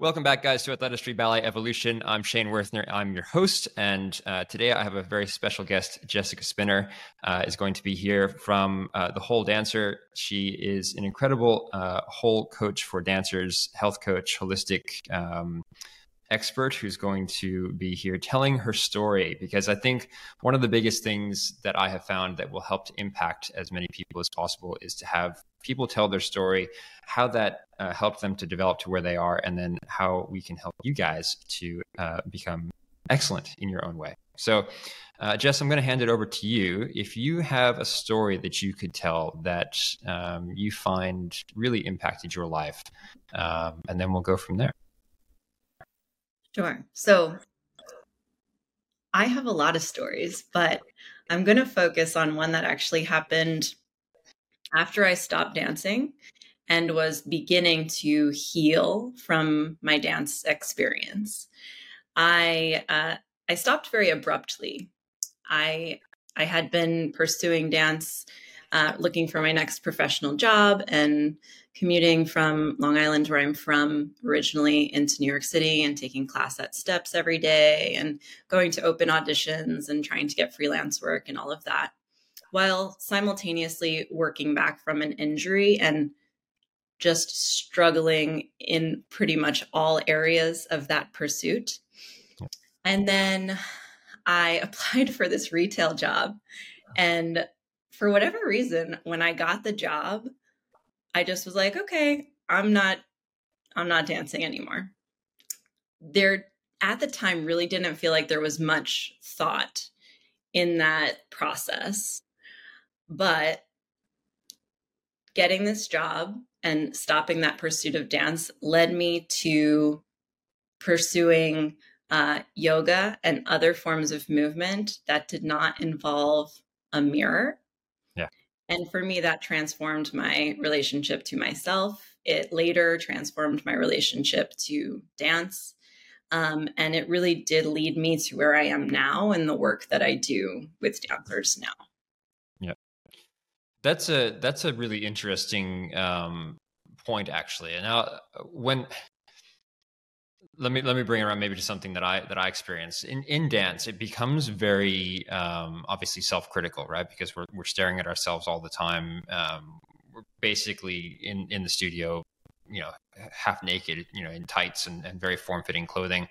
Welcome back, guys, to Athletistry Ballet Evolution. I'm Shane Wuerthner. I'm your host, and uh, today I have a very special guest. Jessica Spinner uh, is going to be here from uh, the Whole Dancer. She is an incredible uh, whole coach for dancers, health coach, holistic um, expert who's going to be here telling her story. Because I think one of the biggest things that I have found that will help to impact as many people as possible is to have people tell their story, how that uh, helped them to develop to where they are, and then how we can help you guys to uh, become excellent in your own way. So, uh, Jess, I'm going to hand it over to you. If you have a story that you could tell that um, you find really impacted your life, um, and then we'll go from there. Sure. So, I have a lot of stories, but I'm going to focus on one that actually happened after I stopped dancing and was beginning to heal from my dance experience. I uh, I stopped very abruptly. I I had been pursuing dance, uh, looking for my next professional job, and commuting from Long Island, where I'm from originally, into New York City, and taking class at Steps every day, and going to open auditions, and trying to get freelance work, and all of that while simultaneously working back from an injury and just struggling in pretty much all areas of that pursuit. And then I applied for this retail job. And for whatever reason, when I got the job, I just was like, okay, I'm not I'm not dancing anymore. There at the time really didn't feel like there was much thought in that process. But getting this job and stopping that pursuit of dance led me to pursuing uh, yoga and other forms of movement that did not involve a mirror. And for me, that transformed my relationship to myself. It later transformed my relationship to dance. Um, and it really did lead me to where I am now and the work that I do with dancers now. Yeah, that's a that's a really interesting um, point, actually. And now, uh, when let me let me bring around maybe to something that I that I experience in in dance, it becomes very um, obviously self critical, right? Because we're we're staring at ourselves all the time. Um, we're basically in in the studio you know half naked you know in tights and, and very form-fitting clothing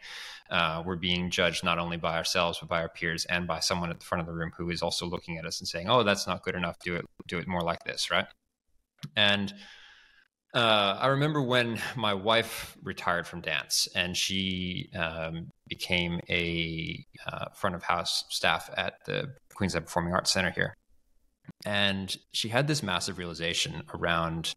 uh, we're being judged not only by ourselves but by our peers and by someone at the front of the room who is also looking at us and saying oh that's not good enough do it do it more like this right and uh, I remember when my wife retired from dance and she um, became a uh, front of house staff at the Queensland Performing Arts Center here. And she had this massive realization around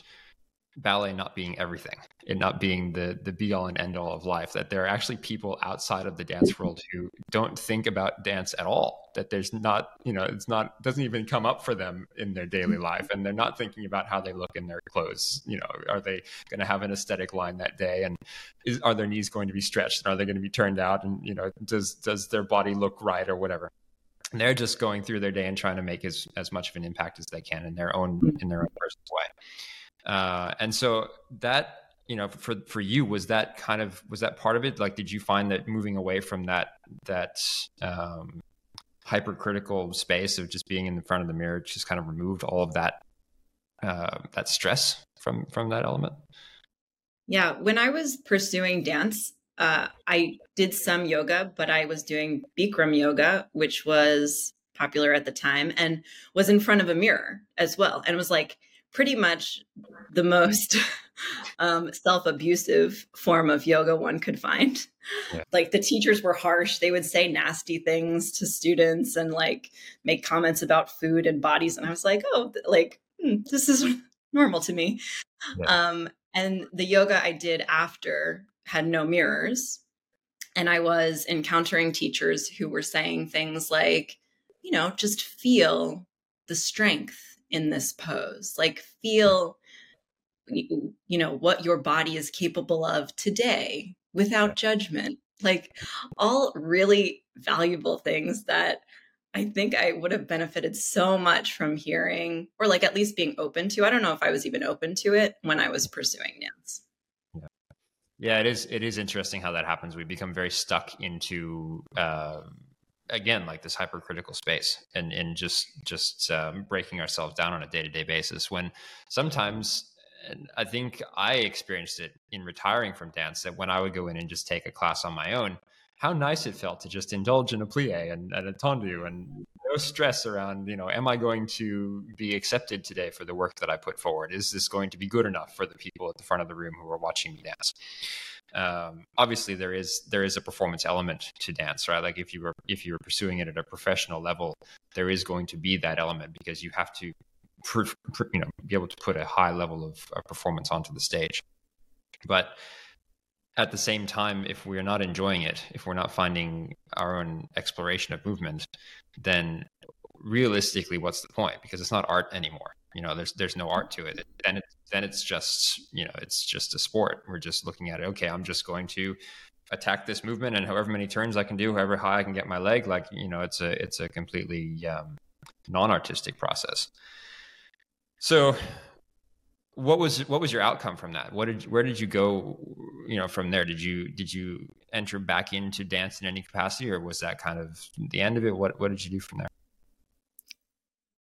ballet not being everything and not being the the be all and end all of life that there are actually people outside of the dance world who don't think about dance at all that there's not you know it's not doesn't even come up for them in their daily mm-hmm. life and they're not thinking about how they look in their clothes. You know are they going to have an aesthetic line that day and is, are their knees going to be stretched and are they going to be turned out and you know does does their body look right or whatever. And they're just going through their day and trying to make as, as much of an impact as they can in their own in their own personal way. Uh, and so that you know for for you was that kind of was that part of it? Like did you find that moving away from that that um, hypercritical space of just being in front of the mirror just kind of removed all of that uh, that stress from from that element? Yeah. When i was pursuing dance uh, i did some yoga but i was doing bikram yoga which was popular at the time and was in front of a mirror as well and was like pretty much the most um, self abusive form of yoga one could find. Yeah. Like the teachers were harsh. They would say nasty things to students and like make comments about food and bodies. And I was like, oh, like, hmm, this is normal to me. Yeah. Um, and the yoga I did after had no mirrors. And I was encountering teachers who were saying things like, you know, just feel the strength in this pose like feel you know what your body is capable of today without judgment like all really valuable things that I think I would have benefited so much from hearing or like at least being open to. I don't know if I was even open to it when I was pursuing dance. Yeah. Yeah, it is. It is interesting how that happens. We become very stuck into, uh, again, like this hypercritical space, and and just just um, breaking ourselves down on a day to day basis. When sometimes, and I think I experienced it in retiring from dance, that when I would go in and just take a class on my own, how nice it felt to just indulge in a plie and, and a tendu and no stress around, you know, am I going to be accepted today for the work that I put forward? Is this going to be good enough for the people at the front of the room who are watching me dance? Um, obviously, there is there is a performance element to dance, right? Like if you were if you were pursuing it at a professional level, there is going to be that element because you have to, you know, be able to put a high level of, performance onto the stage. But at the same time, if we're not enjoying it, if we're not finding our own exploration of movement, then realistically, what's the point? Because it's not art anymore. You know, there's there's no art to it. Then it's then it's just you know it's just a sport. We're just looking at it. Okay, I'm just going to attack this movement, and however many turns I can do, however high I can get my leg, like you know, it's a it's a completely um, non-artistic process. So what was what was your outcome from that? What did where did you go you know from there? Did you did you enter back into dance in any capacity or was that kind of the end of it? What what did you do from there?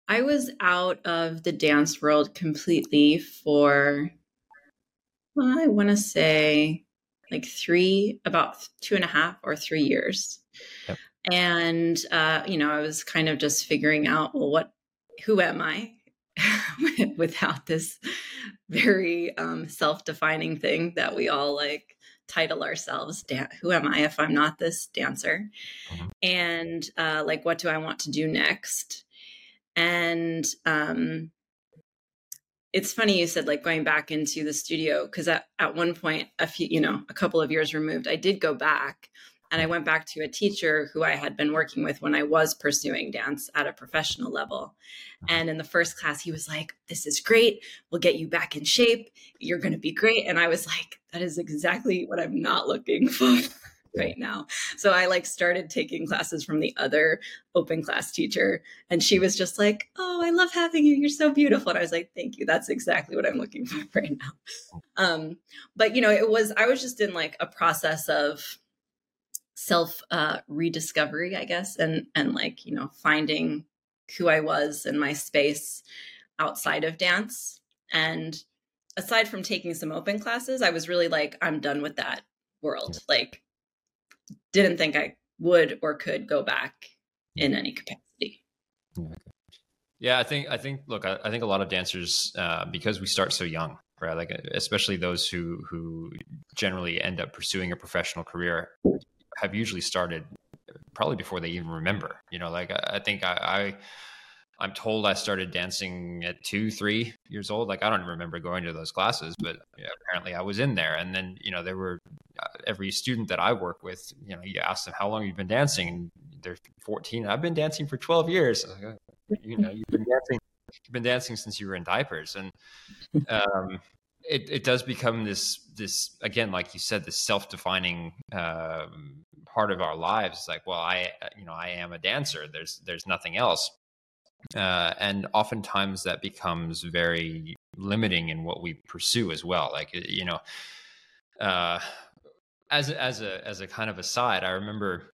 I was out of the dance world completely for well, i want to say like three about two and a half or three years. Yep. and uh you know i was kind of just figuring out well what who am i without this very um, self-defining thing that we all like title ourselves Dan- who am i if i'm not this dancer mm-hmm. and uh, like what do i want to do next and um, it's funny you said like going back into the studio because at, at one point a few you know a couple of years removed i did go back and I went back to a teacher who I had been working with when I was pursuing dance at a professional level. And in the first class, he was like, This is great. We'll get you back in shape. You're going to be great. And I was like, That is exactly what I'm not looking for right now. So I like started taking classes from the other open class teacher and she was just like, "Oh, I love having you. You're so beautiful." And I was like, "Thank you. That's exactly what I'm looking for right now." Um but you know, it was I was just in like a process of self uh, rediscovery, I guess, and and like you know finding who I was in my space outside of dance. And aside from taking some open classes, I was really like, I'm done with that world. Like, didn't think I would or could go back in any capacity. Yeah, I think I think look, I, I think a lot of dancers uh, because we start so young, right? Like especially those who who generally end up pursuing a professional career have usually started probably before they even remember. You know, like I, I think I, I am told I started dancing at two, three years old. Like I don't remember going to those classes, but yeah, apparently I was in there. And then you know there were uh, every student that I work with. You know, you ask them how long you've been dancing, and they're 14. I've been dancing for 12 years. Like, oh, you know, you've been dancing. You've been dancing since you were in diapers, and um, it, it does become this this again like you said this self-defining um, part of our lives it's like well i you know i am a dancer there's there's nothing else. Uh, and oftentimes that becomes very limiting in what we pursue as well like you know uh, as as a as a kind of aside i remember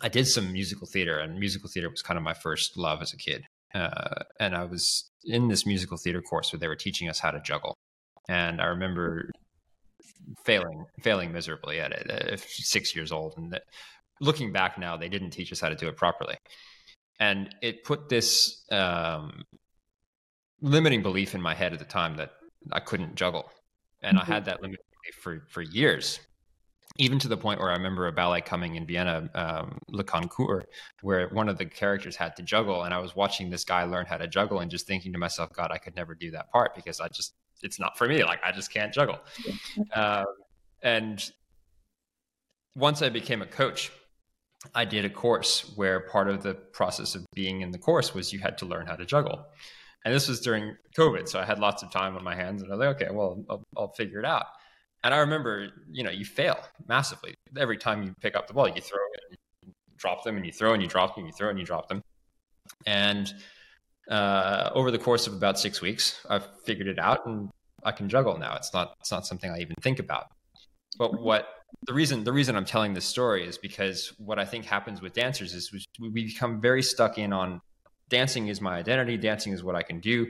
i did some musical theater and musical theater was kind of my first love as a kid. Uh, and i was in this musical theater course where they were teaching us how to juggle. And I remember failing failing miserably at it at six years old and that, looking back now they didn't teach us how to do it properly and it put this um, limiting belief in my head at the time that i couldn't juggle and mm-hmm. i had that limiting belief for for years even to the point where I remember a ballet coming in Vienna, um, Le Concours, where one of the characters had to juggle, and I was watching this guy learn how to juggle, and just thinking to myself, God, I could never do that part because I just it's not for me. Like I just can't juggle. Um, and once I became a coach, I did a course where part of the process of being in the course was you had to learn how to juggle. And this was during COVID, so I had lots of time on my hands, and I was like, okay, well, I'll, I'll figure it out. And I remember, you know, you fail massively every time you pick up the ball. You throw it, you drop them, and you throw and you drop them, you throw and you drop them. And uh, over the course of about six weeks, I've figured it out, and I can juggle now. It's not it's not something I even think about. but what the reason the reason I'm telling this story is because what I think happens with dancers is we become very stuck in on dancing is my identity, dancing is what I can do,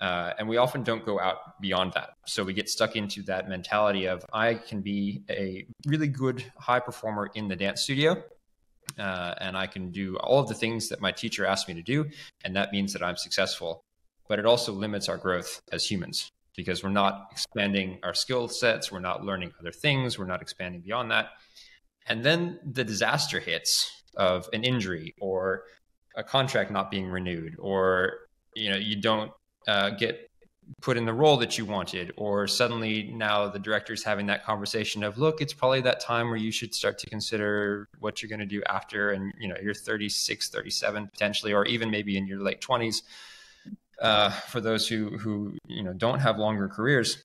uh, and we often don't go out beyond that. So we get stuck into that mentality of I can be a really good high performer in the dance studio, uh, and I can do all of the things that my teacher asked me to do, and that means that I'm successful. But it also limits our growth as humans because we're not expanding our skill sets, we're not learning other things, we're not expanding beyond that. And then the disaster hits of an injury or a contract not being renewed, or you know you don't uh, get put in the role that you wanted or suddenly now the director's having that conversation of look it's probably that time where you should start to consider what you're going to do after and you know you're 36 37 potentially or even maybe in your late 20s uh, for those who who you know don't have longer careers.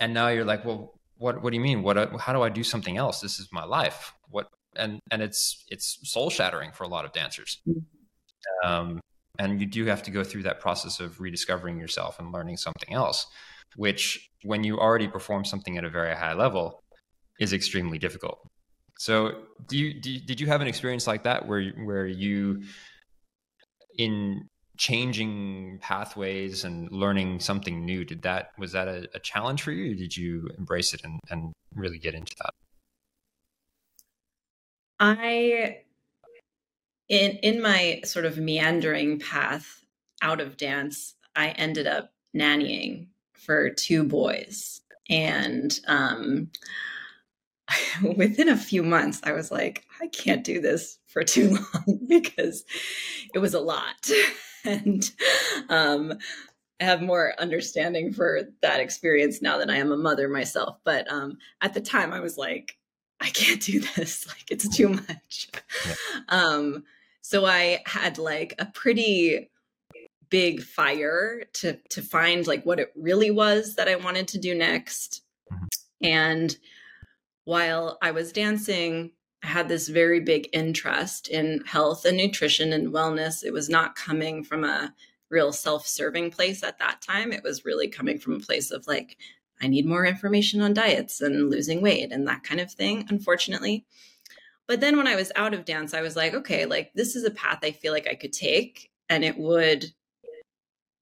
And now you're like well what what do you mean? What how do i do something else? This is my life. What and and it's it's soul shattering for a lot of dancers. Mm-hmm. um, and you do have to go through that process of rediscovering yourself and learning something else which when you already perform something at a very high level is extremely difficult. So do you, do you did you have an experience like that where where you in changing pathways and learning something new did that was that a, a challenge for you did you embrace it and, and really get into that? I in in my sort of meandering path out of dance, I ended up nannying for two boys, and um, within a few months, I was like, I can't do this for too long because it was a lot, and um, I have more understanding for that experience now that I am a mother myself. But um, at the time, I was like, I can't do this. Like it's too much. Yeah. Um, so I had like a pretty big fire to to find like what it really was that I wanted to do next. Mm-hmm. And while I was dancing, I had this very big interest in health and nutrition and wellness. It was not coming from a real self-serving place at that time. It was really coming from a place of like I need more information on diets and losing weight and that kind of thing, unfortunately. But then when I was out of dance, I was like, okay, like this is a path I feel like I could take and it would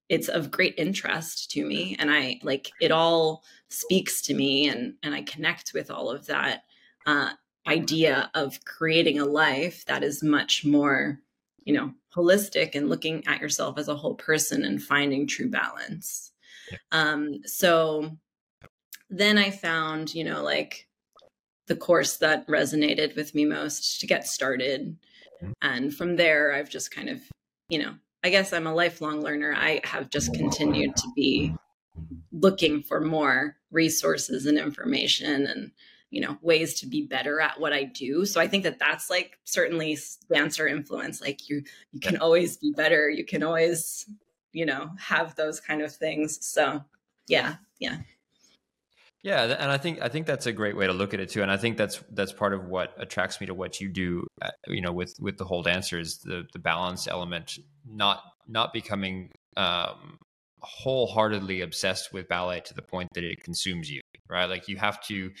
it's of great interest to me and I like it all speaks to me and and I connect with all of that uh idea of creating a life that is much more, you know, holistic and looking at yourself as a whole person and finding true balance. Um so then I found, you know, like the course that resonated with me most to get started. Mm-hmm. And from there, I've just kind of, you know, I guess I'm a lifelong learner. I have just continued to be looking for more resources and information and, you know, ways to be better at what I do. So I think that that's like certainly dancer influence. Like you, you can always be better. You can always, you know, have those kind of things. So yeah, yeah. Yeah, and I think I think that's a great way to look at it too, and I think that's that's part of what attracts me to what you do. Uh, you know, with with the whole dancer is the the balance element, not not becoming um, wholeheartedly obsessed with ballet to the point that it consumes you. Right, like you have to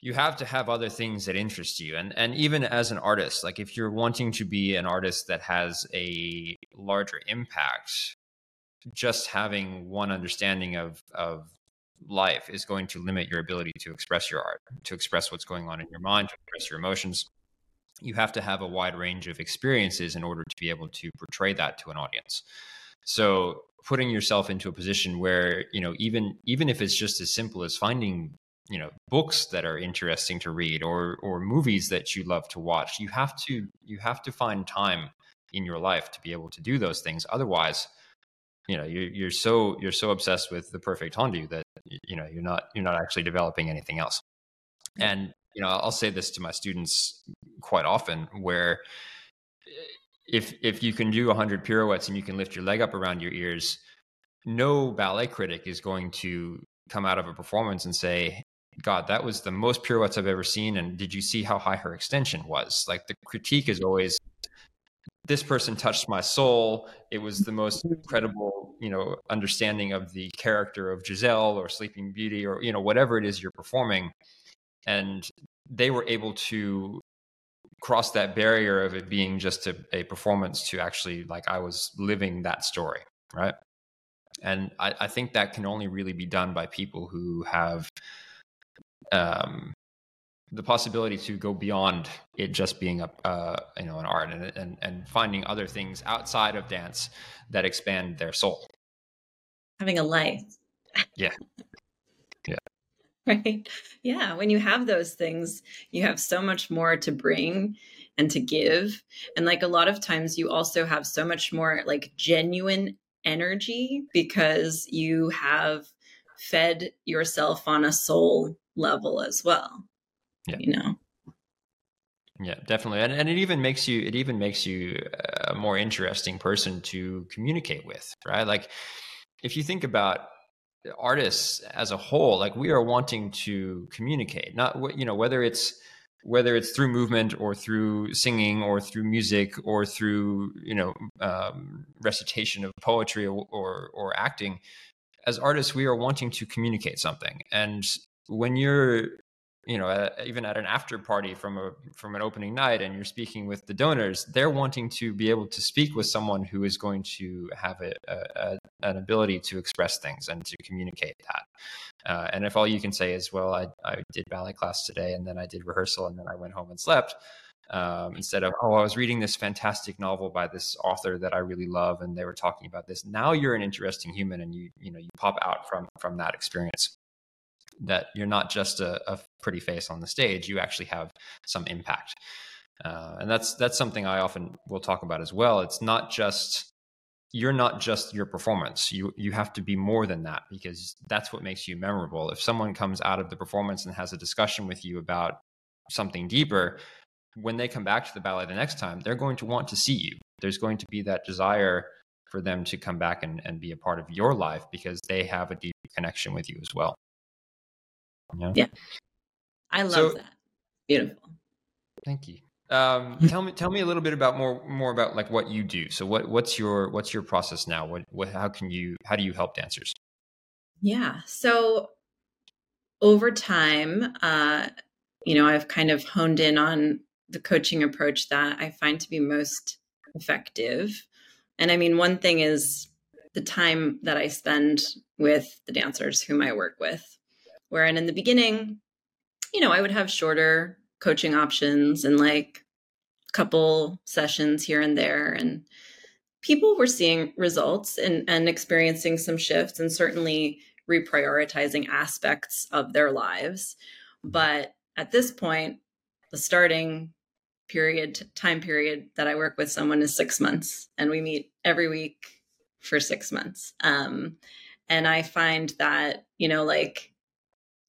you have to have other things that interest you and and even as an artist like if you're wanting to be an artist that has a larger impact just having one understanding of of life is going to limit your ability to express your art, to express what's going on in your mind, to express your emotions. You have to have a wide range of experiences in order to be able to portray that to an audience. So putting yourself into a position where, you know, even even if it's just as simple as finding you know books that are interesting to read or or movies that you love to watch you have to you have to find time in your life to be able to do those things otherwise you know you're, you're so you're so obsessed with the perfect tendu that you know you're not you're not actually developing anything else. And you know i'll say this to my students quite often where eh, if if you can do 100 pirouettes and you can lift your leg up around your ears no ballet critic is going to come out of a performance and say god that was the most pirouettes i've ever seen and did you see how high her extension was? Like the critique is always this person touched my soul. It was the most incredible, you know, understanding of the character of Giselle or Sleeping Beauty or, you know, whatever it is you're performing. and they were able to cross that barrier of it being just a, a performance to actually like I was living that story, right? And I, I think that can only really be done by people who have um, the possibility to go beyond it just being a uh, you know an art and, and and finding other things outside of dance that expand their soul. Having a life. Yeah. Yeah. Right. Yeah. When you have those things you have so much more to bring and to give. And like a lot of times you also have so much more like genuine energy because you have fed yourself on a soul level as well yeah. you know? Yeah definitely. And, and it even makes you it even makes you a more interesting person to communicate with right? Like if you think about artists as a whole like we are wanting to communicate not you know whether it's whether it's through movement or through singing or through music or through you know um, recitation of poetry or, or, or acting as artists we are wanting to communicate something. And when you're you know even at an after party from a from an opening night and you're speaking with the donors they're wanting to be able to speak with someone who is going to have a, a, an ability to express things and to communicate that. Uh, and if all you can say is well I, I did ballet class today and then i did rehearsal and then i went home and slept um, instead of oh i was reading this fantastic novel by this author that i really love and they were talking about this now you're an interesting human and you you know you pop out from from that experience that you're not just a, a pretty face on the stage you actually have some impact. Uh, and that's that's something i often will talk about as well. It's not just you're not just your performance. You you have to be more than that because that's what makes you memorable. If someone comes out of the performance and has a discussion with you about something deeper when they come back to the ballet the next time they're going to want to see you. There's going to be that desire for them to come back and, and be a part of your life because they have a deep connection with you as well yeah. Yeah. I love so, that. Beautiful. Thank you. Um, tell me, tell me a little bit about more, more about like what you do. So what, what's your, what's your process now? What, what, how can you, how do you help dancers? Yeah. So over time, uh, you know, I've kind of honed in on the coaching approach that I find to be most effective. And I mean, one thing is the time that I spend with the dancers whom I work with. Wherein in the beginning, you know, I would have shorter coaching options and like a couple sessions here and there. And people were seeing results and, and experiencing some shifts and certainly reprioritizing aspects of their lives. But at this point, the starting period, time period that I work with someone is six months, and we meet every week for six months. Um, and I find that, you know, like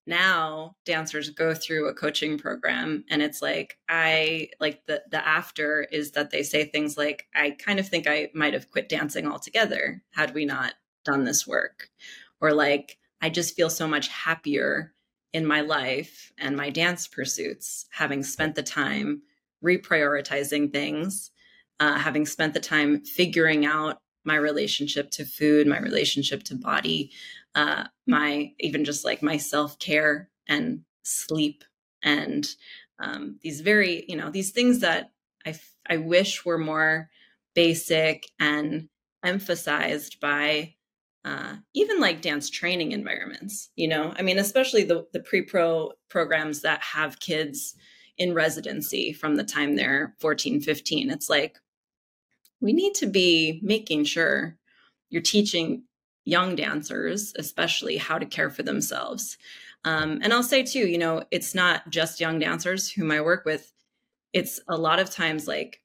now dancers go through a coaching program and it's like i like the the after is that they say things like i kind of think i might have quit dancing altogether had we not done this work. Or like i just feel so much happier in my life and my dance pursuits having spent the time reprioritizing things uh, having spent the time figuring out my relationship to food my relationship to body uh, my even just like my self care and sleep and um, these very you know these things that I I wish were more basic and emphasized by uh, even like dance training environments. You know, I mean, especially the the pre pro programs that have kids in residency from the time they're 14, 15. It's like we need to be making sure you're teaching young dancers, especially, how to care for themselves. Um, and I'll say too, you know, it's not just young dancers whom I work with. It's a lot of times like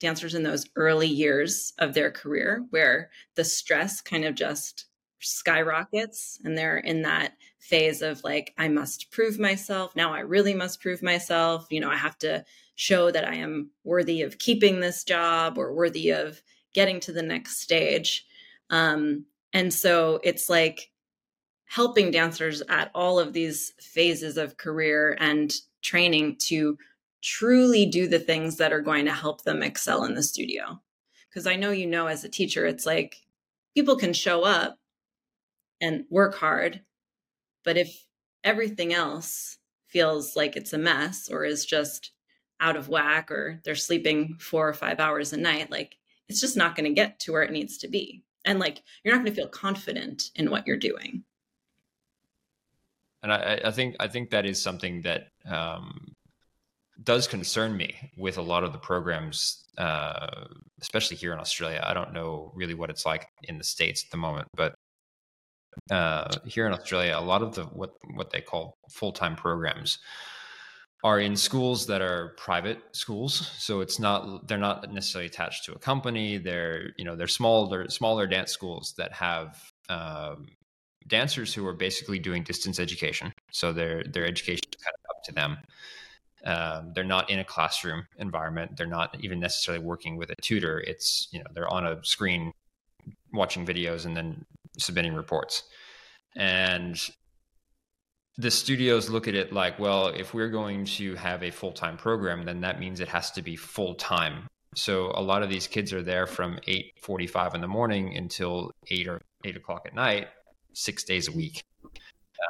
dancers in those early years of their career where the stress kind of just skyrockets and they're in that phase of like i must prove myself now i really must prove myself you know i have to show that i am worthy of keeping this job or worthy of getting to the next stage um, and so it's like helping dancers at all of these phases of career and training to truly do the things that are going to help them excel in the studio. Because I know you know as a teacher, it's like people can show up and work hard, but if everything else feels like it's a mess or is just out of whack or they're sleeping four or five hours a night, like it's just not going to get to where it needs to be. And like you're not going to feel confident in what you're doing. And I, I think I think that is something that um, does concern me with a lot of the programs, uh, especially here in Australia. I don't know really what it's like in the states at the moment, but uh, here in Australia, a lot of the what what they call full time programs are in schools that are private schools. So it's not they're not necessarily attached to a company. They're you know they're smaller smaller dance schools that have um, dancers who are basically doing distance education. So their their education is kind of up to them. Um, they're not in a classroom environment. They're not even necessarily working with a tutor. It's you know they're on a screen watching videos and then submitting reports. And the studios look at it like, well, if we're going to have a full time program, then that means it has to be full time. So a lot of these kids are there from eight forty five in the morning until eight or eight o'clock at night, six days a week,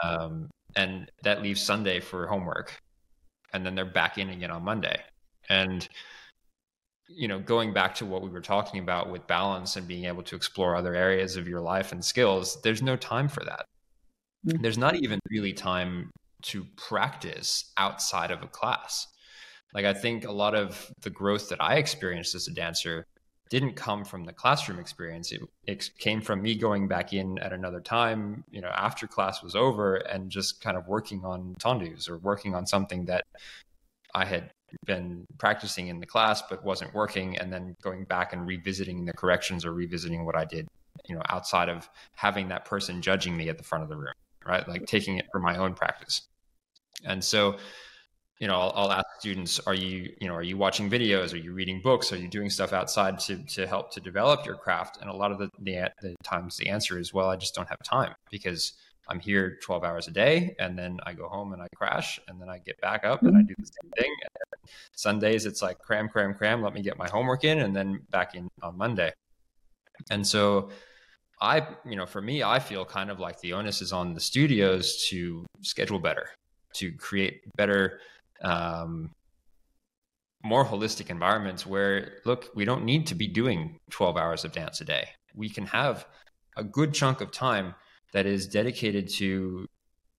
um, and that leaves Sunday for homework, and then they're back in again on Monday, and you know going back to what we were talking about with balance and being able to explore other areas of your life and skills there's no time for that mm-hmm. there's not even really time to practice outside of a class. Like i think a lot of the growth that i experienced as a dancer didn't come from the classroom experience. It, it came from me going back in at another time you know after class was over and just kind of working on tendus or working on something that i had been practicing in the class but wasn't working and then going back and revisiting the corrections or revisiting what I did you know outside of having that person judging me at the front of the room right? Like taking it for my own practice. And so you know I'll, I'll, ask students are you you know are you watching videos? Are you reading books? Are you doing stuff outside to to help to develop your craft? And a lot of the the, the times the answer is well i just don't have time because I'm here 12 hours a day and then I go home and I crash and then I get back up and I do the same thing. And Sundays it's like cram, cram, cram, let me get my homework in and then back in on Monday. And so I, you know, for me, I feel kind of like the onus is on the studios to schedule better, to create better, um, more holistic environments where, look, we don't need to be doing 12 hours of dance a day. We can have a good chunk of time that is dedicated to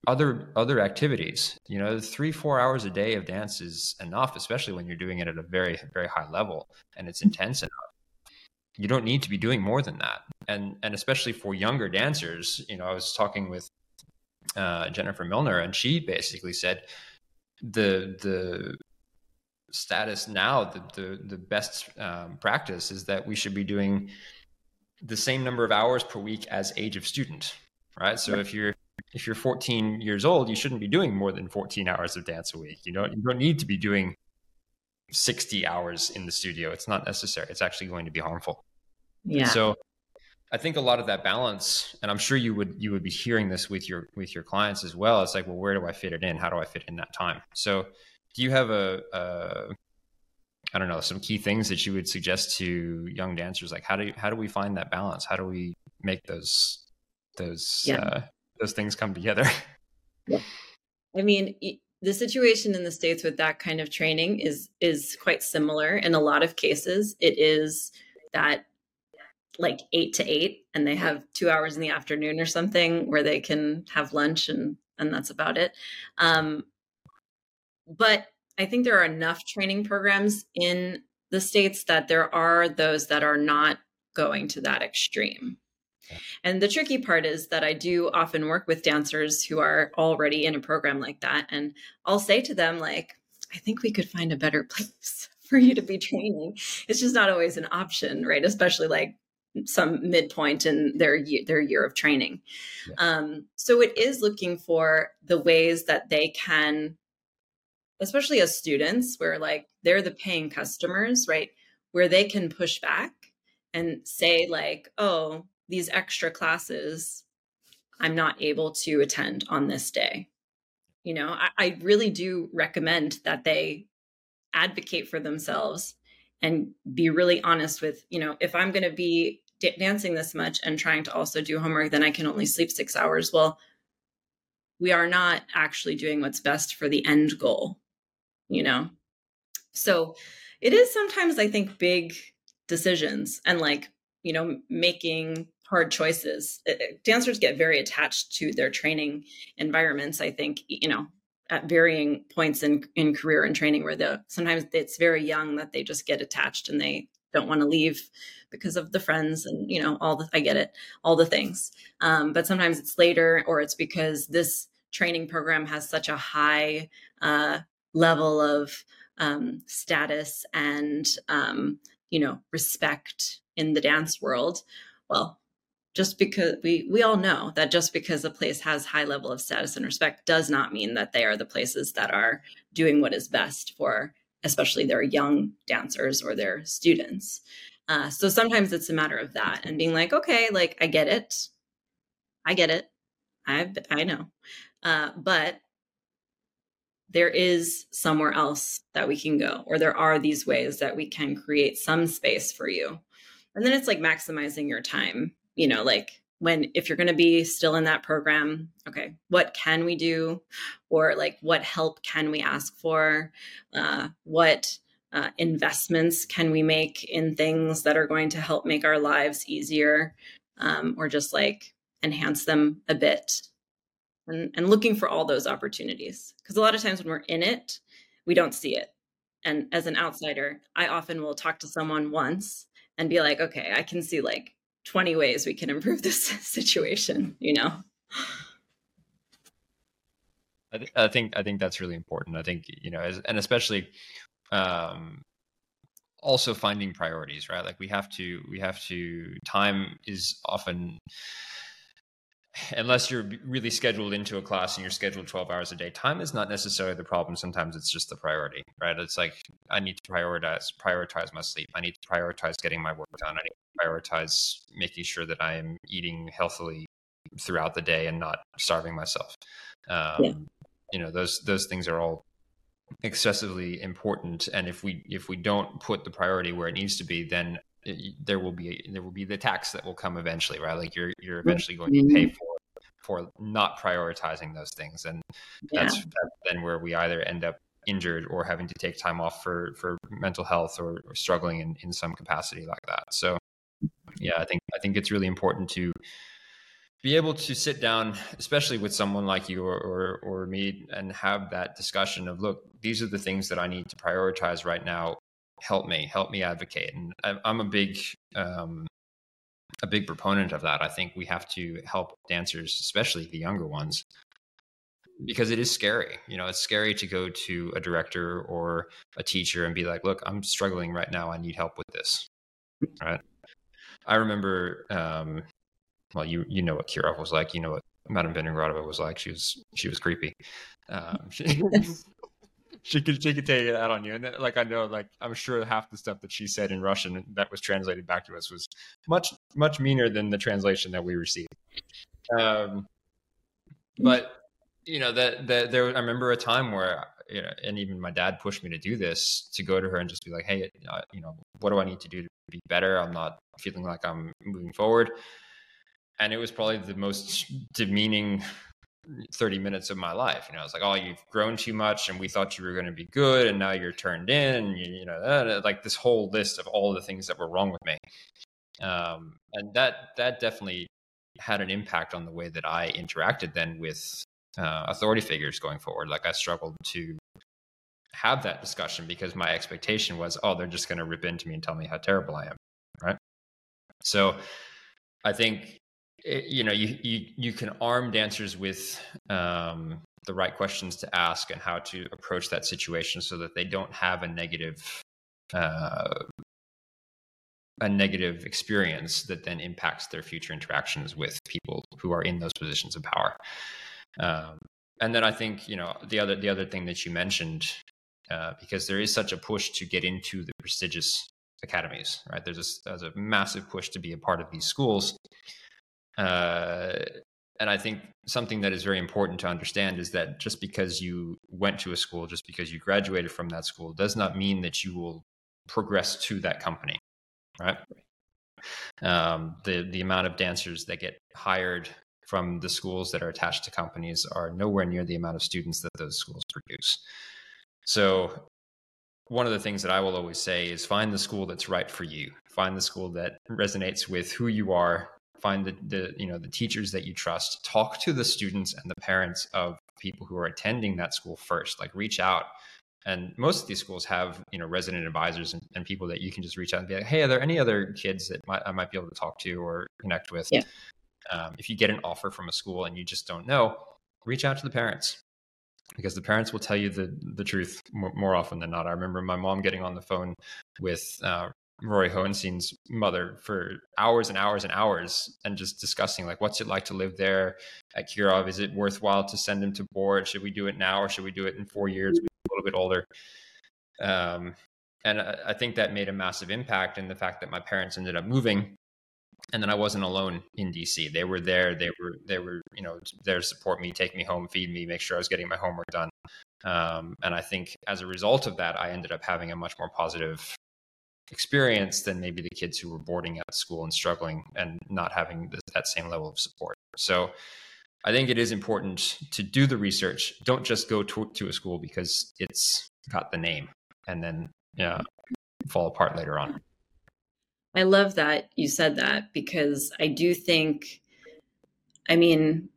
other other activities. You know three four hours a day of dance is enough especially when you're doing it at a very very high level and it's intense enough you don't need to be doing more than that and and especially for younger dancers you know i was talking with uh, jennifer milner and she basically said the the status now the the, the best um, practice is that we should be doing the same number of hours per week as age of student right? So if you're if you're 14 years old, you shouldn't be doing more than 14 hours of dance a week. You know, you don't need to be doing 60 hours in the studio. It's not necessary. It's actually going to be harmful. Yeah. So I think a lot of that balance, and I'm sure you would you would be hearing this with your with your clients as well. It's like, well, where do I fit it in? How do I fit in that time? So, do you have a, a I don't know some key things that you would suggest to young dancers? Like, how do you, how do we find that balance? How do we make those those yeah. uh, those things come together. Yeah. I mean, the situation in the states with that kind of training is is quite similar. In a lot of cases, it is that like eight to eight, and they have two hours in the afternoon or something where they can have lunch, and and that's about it. Um, but I think there are enough training programs in the states that there are those that are not going to that extreme. And the tricky part is that I do often work with dancers who are already in a program like that. And I'll say to them, like, I think we could find a better place for you to be training. It's just not always an option, right? Especially like some midpoint in their year, their year of training. Yeah. Um, so it is looking for the ways that they can, especially as students, where like they're the paying customers, right? Where they can push back and say like, oh, these extra classes I'm not able to attend on this day. You know, I, I really do recommend that they advocate for themselves and be really honest with, you know, if I'm going to be d- dancing this much and trying to also do homework, then I can only sleep six hours. Well, we are not actually doing what's best for the end goal, you know? So it is sometimes, I think, big decisions and like, you know, making hard choices. Dancers get very attached to their training environments, I think, you know, at varying points in, in career and training where the sometimes it's very young that they just get attached and they don't want to leave because of the friends and you know all the i get it all the things um, but sometimes it's later or it's because this training program has such a high uh, level of um, status and um, you know respect in the dance world well just because we we all know that just because a place has high level of status and respect does not mean that they are the places that are doing what is best for especially their young dancers or their students. Uh, so sometimes it's a matter of that and being like, okay, like I get it, I get it, I I know, uh, but there is somewhere else that we can go, or there are these ways that we can create some space for you, and then it's like maximizing your time. You know, like when if you're going to be still in that program okay what can we do? Or like what help can we ask for? Uh, what uh, investments can we make in things that are going to help make our lives easier um, or just like enhance them a bit. And, and looking for all those opportunities because a lot of times when we're in it we don't see it. And as an outsider i often will talk to someone once and be like okay i can see like 20 ways we can improve this situation you know? I, th- I, think i think that's really important. I think you know as, and especially um also finding priorities right? Like we have to we have to time is often unless you're really scheduled into a class and you're scheduled 12 hours a day time is not necessarily the problem. Sometimes it's just the priority right? It's like i need to prioritize prioritize my sleep. I need to prioritize getting my work done. I need to prioritize making sure that i am eating healthily throughout the day and not starving myself. Um, yeah. you know those those things are all excessively important and if we if we don't put the priority where it needs to be then there will be there will be the tax that will come eventually, right? Like you're you're eventually going to pay mm-hmm. for for not prioritizing those things, and yeah. that's, that's then where we either end up injured or having to take time off for for mental health or, or struggling in in some capacity like that. So yeah, I think I think it's really important to be able to sit down, especially with someone like you or, or, or me, and have that discussion of, look, these are the things that I need to prioritize right now help me, help me advocate. And I'm a big, um, a big proponent of that. I think we have to help dancers, especially the younger ones, because it is scary. You know, it's scary to go to a director or a teacher and be like, "Look, I'm struggling right now. I need help with this." Right? I remember, um, well, you you know what Kirov was like. You know what Madame Beningradova was like. She was she was creepy. Um, she, she could she could take it out on you. And like I know, like I'm sure half the stuff that she said in Russian that was translated back to us was much much meaner than the translation that we received. Um, but you know that that there, I remember a time where you know, and even my dad pushed me to do this to go to her and just be like, hey, uh, you know, what do I need to do to be better? I'm not feeling like I'm moving forward. And it was probably the most demeaning 30 minutes of my life. You know, I was like, oh, you've grown too much and we thought you were going to be good and now you're turned in. And, you, you know, uh, like this whole list of all the things that were wrong with me. Um, and that, that definitely had an impact on the way that I interacted then with uh, authority figures going forward. Like I struggled to have that discussion because my expectation was, oh, they're just going to rip into me and tell me how terrible I am. Right. So I think you know you you you can arm dancers with um, the right questions to ask and how to approach that situation so that they don't have a negative uh, a negative experience that then impacts their future interactions with people who are in those positions of power. Um, and then I think you know the other the other thing that you mentioned uh, because there is such a push to get into the prestigious academies, right? There's a, there's a massive push to be a part of these schools. Uh, and I think something that is very important to understand is that just because you went to a school, just because you graduated from that school, does not mean that you will progress to that company, right? Um, the the amount of dancers that get hired from the schools that are attached to companies are nowhere near the amount of students that those schools produce. So, one of the things that I will always say is find the school that's right for you. Find the school that resonates with who you are. Find the, the you know the teachers that you trust. Talk to the students and the parents of people who are attending that school first. Like reach out and most of these schools have you know resident advisors and, and, people that you can just reach out and be like hey are there any other kids that might, i might be able to talk to or connect with yeah. um, if you get an offer from a school and you just don't know reach out to the parents because the parents will tell you the the truth more, more often than not i remember my mom getting on the phone with uh, Rory Hohenstein's mother for hours and hours and hours and just discussing like what's it like to live there at Kirov? Is it worthwhile to send him to board? Should we do it now or should we do it in four years? a little bit older. Um, and I, I think that made a massive impact in the fact that my parents ended up moving and then I wasn't alone in DC. They were there. They were they were you know there to support me, take me home, feed me, make sure I was getting my homework done. Um, and I think as a result of that, I ended up having a much more positive experience than maybe the kids who were boarding at school and struggling and not having this, that same level of support. So I think it is important to do the research. Don't just go to, to a school because it's got the name and then yeah, fall apart later on. I love that you said that because I do think, I mean,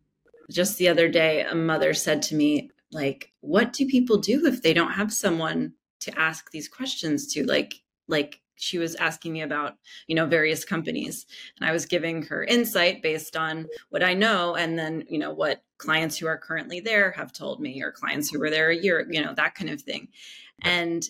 just the other day, a mother said to me, like, what do people do if they don't have someone to ask these questions to? Like, like she was asking me about you know various companies. And i was giving her insight based on what i know and then you know what clients who are currently there have told me or clients who were there a year you know that kind of thing. And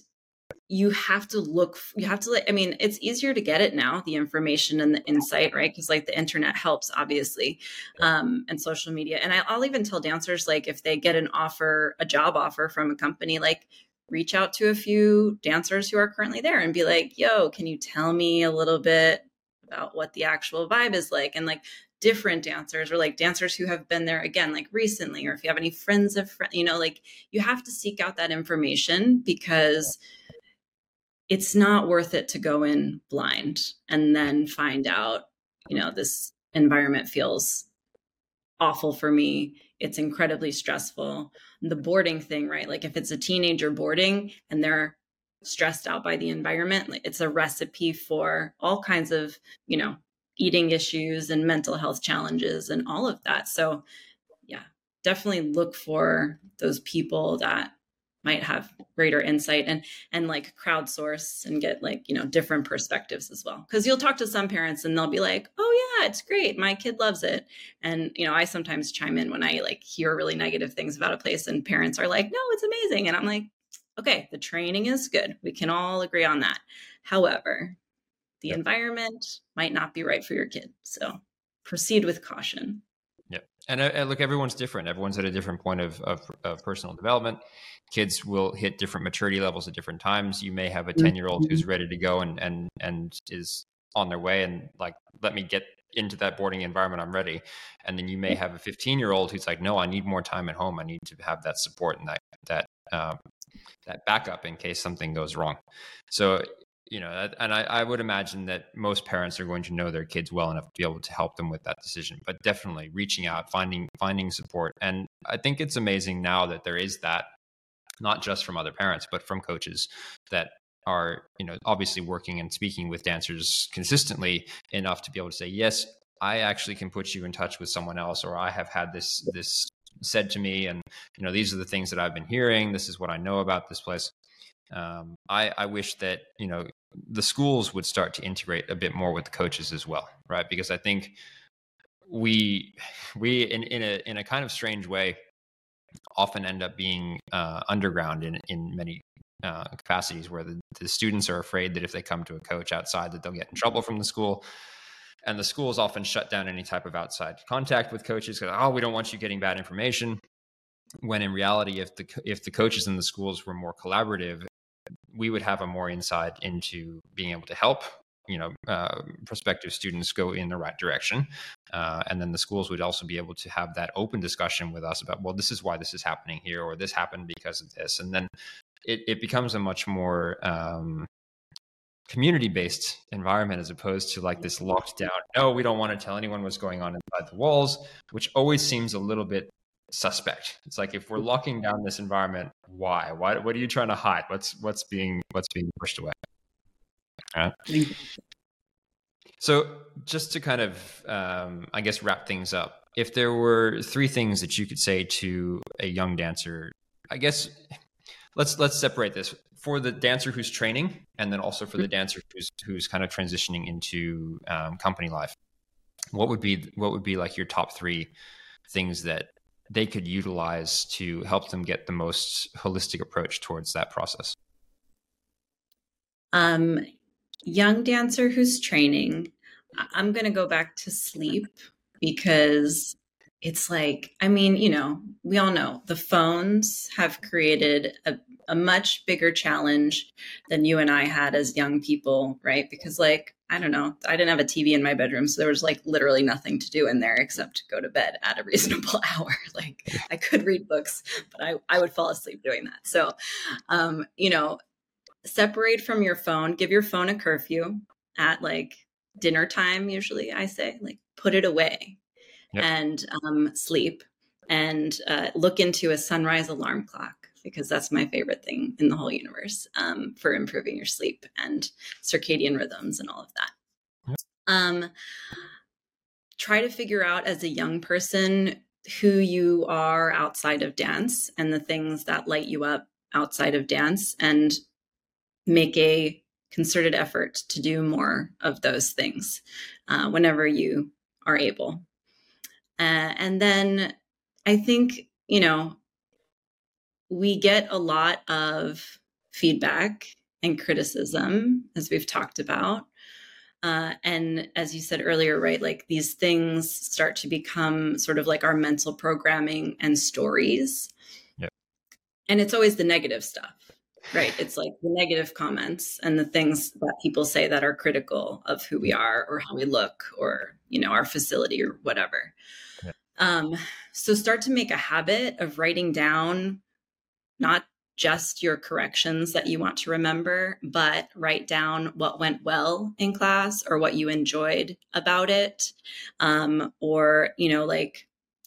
you have to look you have to i mean it's easier to get it now the information and the insight right? Because like the internet helps obviously um, and social media. And I, i'll even tell dancers like if they get an offer a job offer from a company like reach out to a few dancers who are currently there and be like, yo, can you tell me a little bit about what the actual vibe is like? And like different dancers or like dancers who have been there again, like recently, or if you have any friends of friends, you know, like you have to seek out that information because it's not worth it to go in blind and then find out, you know, this environment feels awful for me. It's incredibly stressful the boarding thing, right? Like if it's a teenager boarding and they're stressed out by the environment, it's a recipe for all kinds of, you know, eating issues and mental health challenges and all of that. So, yeah, definitely look for those people that might have greater insight and and like crowdsource and get like you know different perspectives as well. Because you'll talk to some parents and they'll be like oh yeah it's great. My kid loves it. And you know i sometimes chime in when i like hear really negative things about a place and parents are like no it's amazing. And i'm like okay the training is good. We can all agree on that. However the yep. environment might not be right for your kid. So proceed with caution and uh, look everyone's different everyone's at a different point of, of, of personal development kids will hit different maturity levels at different times. You may have a 10 year old who's mm-hmm. ready to go and, and, and is on their way and like, let me get into that boarding environment. I'm ready. And then you may have a 15 year old who's like, no, I need more time at home. I need to have that support and that, that, um, that backup in case something goes wrong. So, you know, and I, I would imagine that most parents are going to know their kids well enough to be able to help them with that decision. But definitely reaching out, finding finding support, and I think it's amazing now that there is that not just from other parents, but from coaches that are, you know, obviously working and speaking with dancers consistently enough to be able to say, yes, I actually can put you in touch with someone else, or I have had this this said to me, and you know, these are the things that I've been hearing. This is what I know about this place. Um, I, I wish that you know the schools would start to integrate a bit more with the coaches as well, right? Because I think we we in in a in a kind of strange way often end up being uh, underground in in many uh, capacities where the, the students are afraid that if they come to a coach outside that they'll get in trouble from the school and the schools often shut down any type of outside contact with coaches because oh we don't want you getting bad information when in reality if the if the coaches in the schools were more collaborative we would have a more insight into being able to help you know uh, prospective students go in the right direction. Uh, and then the schools would also be able to have that open discussion with us about well this is why this is happening here or this happened because of this. And then it, it becomes a much more um, community based environment as opposed to like this locked down no we don't want to tell anyone what's going on inside the walls which always seems a little bit suspect it's like if we're locking down this environment why why what are you trying to hide what's what's being what's being pushed away right? so just to kind of um, i guess wrap things up if there were three things that you could say to a young dancer i guess let's let's separate this for the dancer who's training, and then also for the mm-hmm. dancer who's who's kind of transitioning into um, company life. What would be what would be like your top three things that they could utilize to help them get the most holistic approach towards that process? Um, young dancer who's training, I'm going to go back to sleep because it's like, I mean, you know, we all know the phones have created a, a much bigger challenge than you and I had as young people, right? Because, like, I don't know, I didn't have a TV in my bedroom. So there was like literally nothing to do in there except go to bed at a reasonable hour. like, I could read books, but I, I would fall asleep doing that. So, um, you know, separate from your phone, give your phone a curfew at like dinner time, usually, I say, like, put it away yep. and um, sleep and uh, look into a sunrise alarm clock because that's my favorite thing in the whole universe um, for improving your sleep and circadian rhythms and all of that. Um, try to figure out as a young person who you are outside of dance and the things that light you up outside of dance and make a concerted effort to do more of those things uh, whenever you are able. Uh, and then I think, you know, we get a lot of feedback and criticism, as we've talked about. Uh, and as you said earlier, right, like these things start to become sort of like our mental programming and stories. Yep. And it's always the negative stuff, right? It's like the negative comments and the things that people say that are critical of who we are or how we look or, you know, our facility or whatever. Um, so start to make a habit of writing down not just your corrections that you want to remember, but write down what went well in class or what you enjoyed about it. Um, or, you know, like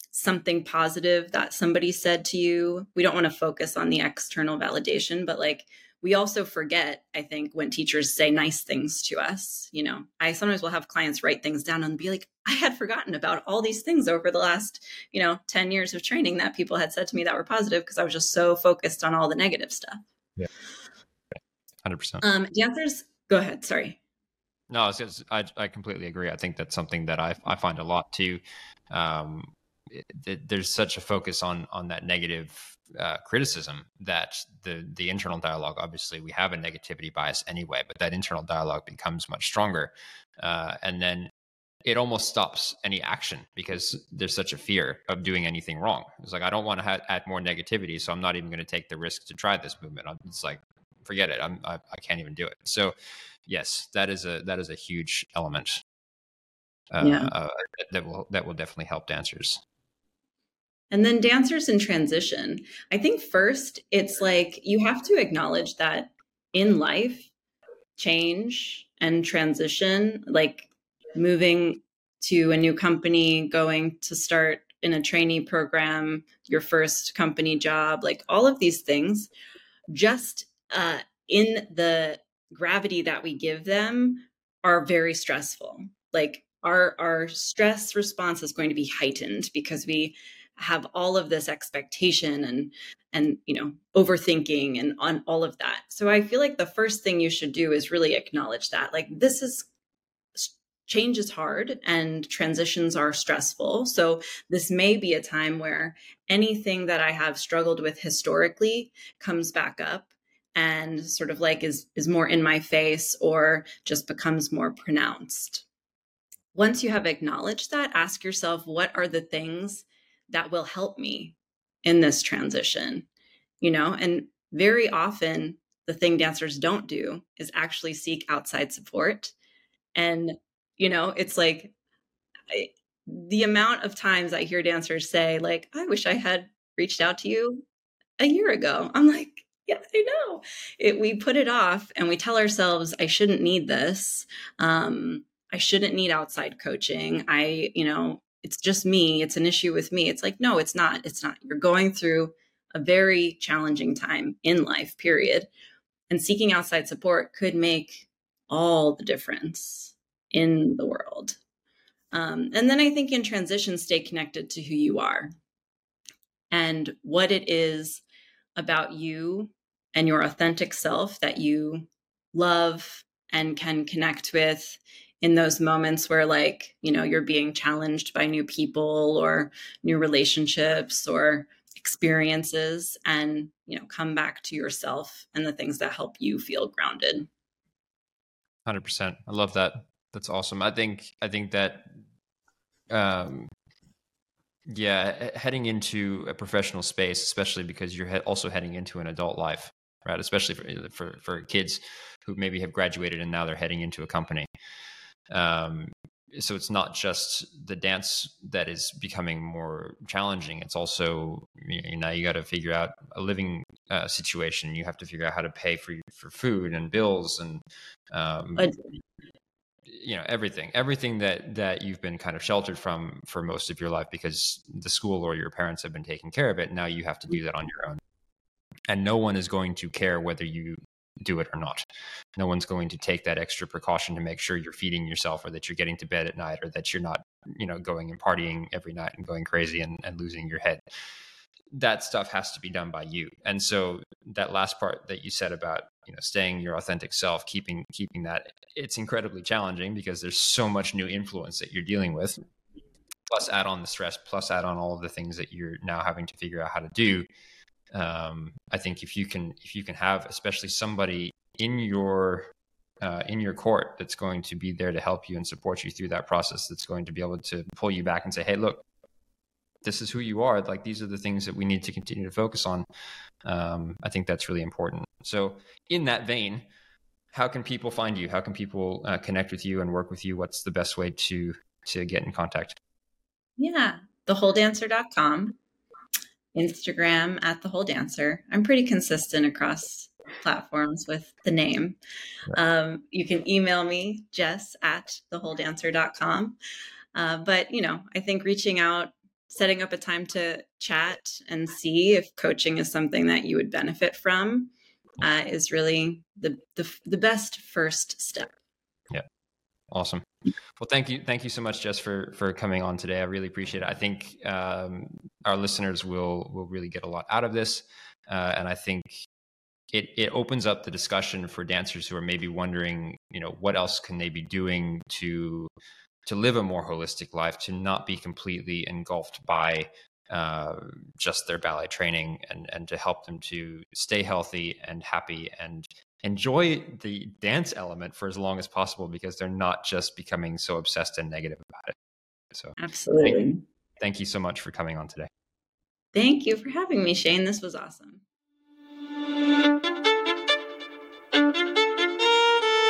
something positive that somebody said to you. We don't want to focus on the external validation, but like we also forget, I think, when teachers say nice things to us. You know, I sometimes will have clients write things down and be like, I had forgotten about all these things over the last, you know, 10 years of training that people had said to me that were positive because I was just so focused on all the negative stuff. Yeah. 100%. Um, dancers, go ahead. Sorry. No, I, I completely agree. I think that's something that I, I find a lot too. Um, it, there's such a focus on on that negative uh, criticism that the the internal dialogue obviously we have a negativity bias anyway but that internal dialogue becomes much stronger. Uh, and then it almost stops any action because there's such a fear of doing anything wrong. It's like i don't want to ha- add more negativity so i'm not even going to take the risk to try this movement. I'm, it's like forget it. I'm, I, I can't even do it. So yes that is a that is a huge element uh, yeah. Uh, that will that will definitely help dancers and then dancers in transition. I think first, it's like you have to acknowledge that in life, change and transition, like moving to a new company, going to start in a trainee program, your first company job, like all of these things, just uh, in the gravity that we give them, are very stressful. Like our our stress response is going to be heightened because we have all of this expectation and and you know overthinking and on all of that. So i feel like the first thing you should do is really acknowledge that like this is change is hard and transitions are stressful. So this may be a time where anything that i have struggled with historically comes back up and sort of like is is more in my face or just becomes more pronounced. Once you have acknowledged that ask yourself what are the things that will help me in this transition you know and very often the thing dancers don't do is actually seek outside support and you know it's like I, the amount of times i hear dancers say like i wish i had reached out to you a year ago i'm like Yeah, I know. It, we put it off and we tell ourselves, I shouldn't need this. Um, I shouldn't need outside coaching. I, you know, it's just me. It's an issue with me. It's like, no, it's not. It's not. You're going through a very challenging time in life, period. And seeking outside support could make all the difference in the world. Um, and then I think in transition, stay connected to who you are and what it is about you and your authentic self that you love and can connect with in those moments where like you know you're being challenged by new people or new relationships or experiences and you know come back to yourself and the things that help you feel grounded. 100% i love that. That's awesome. I think i think that um yeah heading into a professional space especially because you're also heading into an adult life right? Especially for for, for kids who maybe have graduated and now they're heading into a company um, so it's not just the dance that is becoming more challenging. It's also you know, now you got to figure out a living uh, situation. You have to figure out how to pay for for food and bills and um, you know everything, everything that that you've been kind of sheltered from for most of your life because the school or your parents have been taking care of it. Now you have to do that on your own, and no one is going to care whether you do it or not. No one's going to take that extra precaution to make sure you're feeding yourself or that you're getting to bed at night or that you're not, you know, going and partying every night and going crazy and, and losing your head. That stuff has to be done by you. And so that last part that you said about, you know, staying your authentic self, keeping keeping that, it's incredibly challenging because there's so much new influence that you're dealing with. Plus add on the stress, plus add on all of the things that you're now having to figure out how to do um, I think if you can if you can have especially somebody in your uh, in your court that's going to be there to help you and support you through that process that's going to be able to pull you back and say hey look this is who you are. Like these are the things that we need to continue to focus on. Um, i think that's really important. So in that vein how can people find you? How can people uh, connect with you and work with you? What's the best way to to get in contact? Yeah. thewholedancer.com Instagram at the whole dancer. I'm pretty consistent across platforms with the name. Um, you can email me, jess at thewholedancer.com. Uh, but, you know, I think reaching out, setting up a time to chat and see if coaching is something that you would benefit from uh, is really the, the, the best first step. Yeah. Awesome. Well, thank you, thank you so much, Jess, for for coming on today. I really appreciate it. I think um, our listeners will will really get a lot out of this, uh, and I think it it opens up the discussion for dancers who are maybe wondering, you know, what else can they be doing to to live a more holistic life, to not be completely engulfed by uh, just their ballet training, and and to help them to stay healthy and happy and enjoy the dance element for as long as possible because they're not just becoming so obsessed and negative about it. So, absolutely. Thank you, thank you so much for coming on today. Thank you for having me, Shane. This was awesome.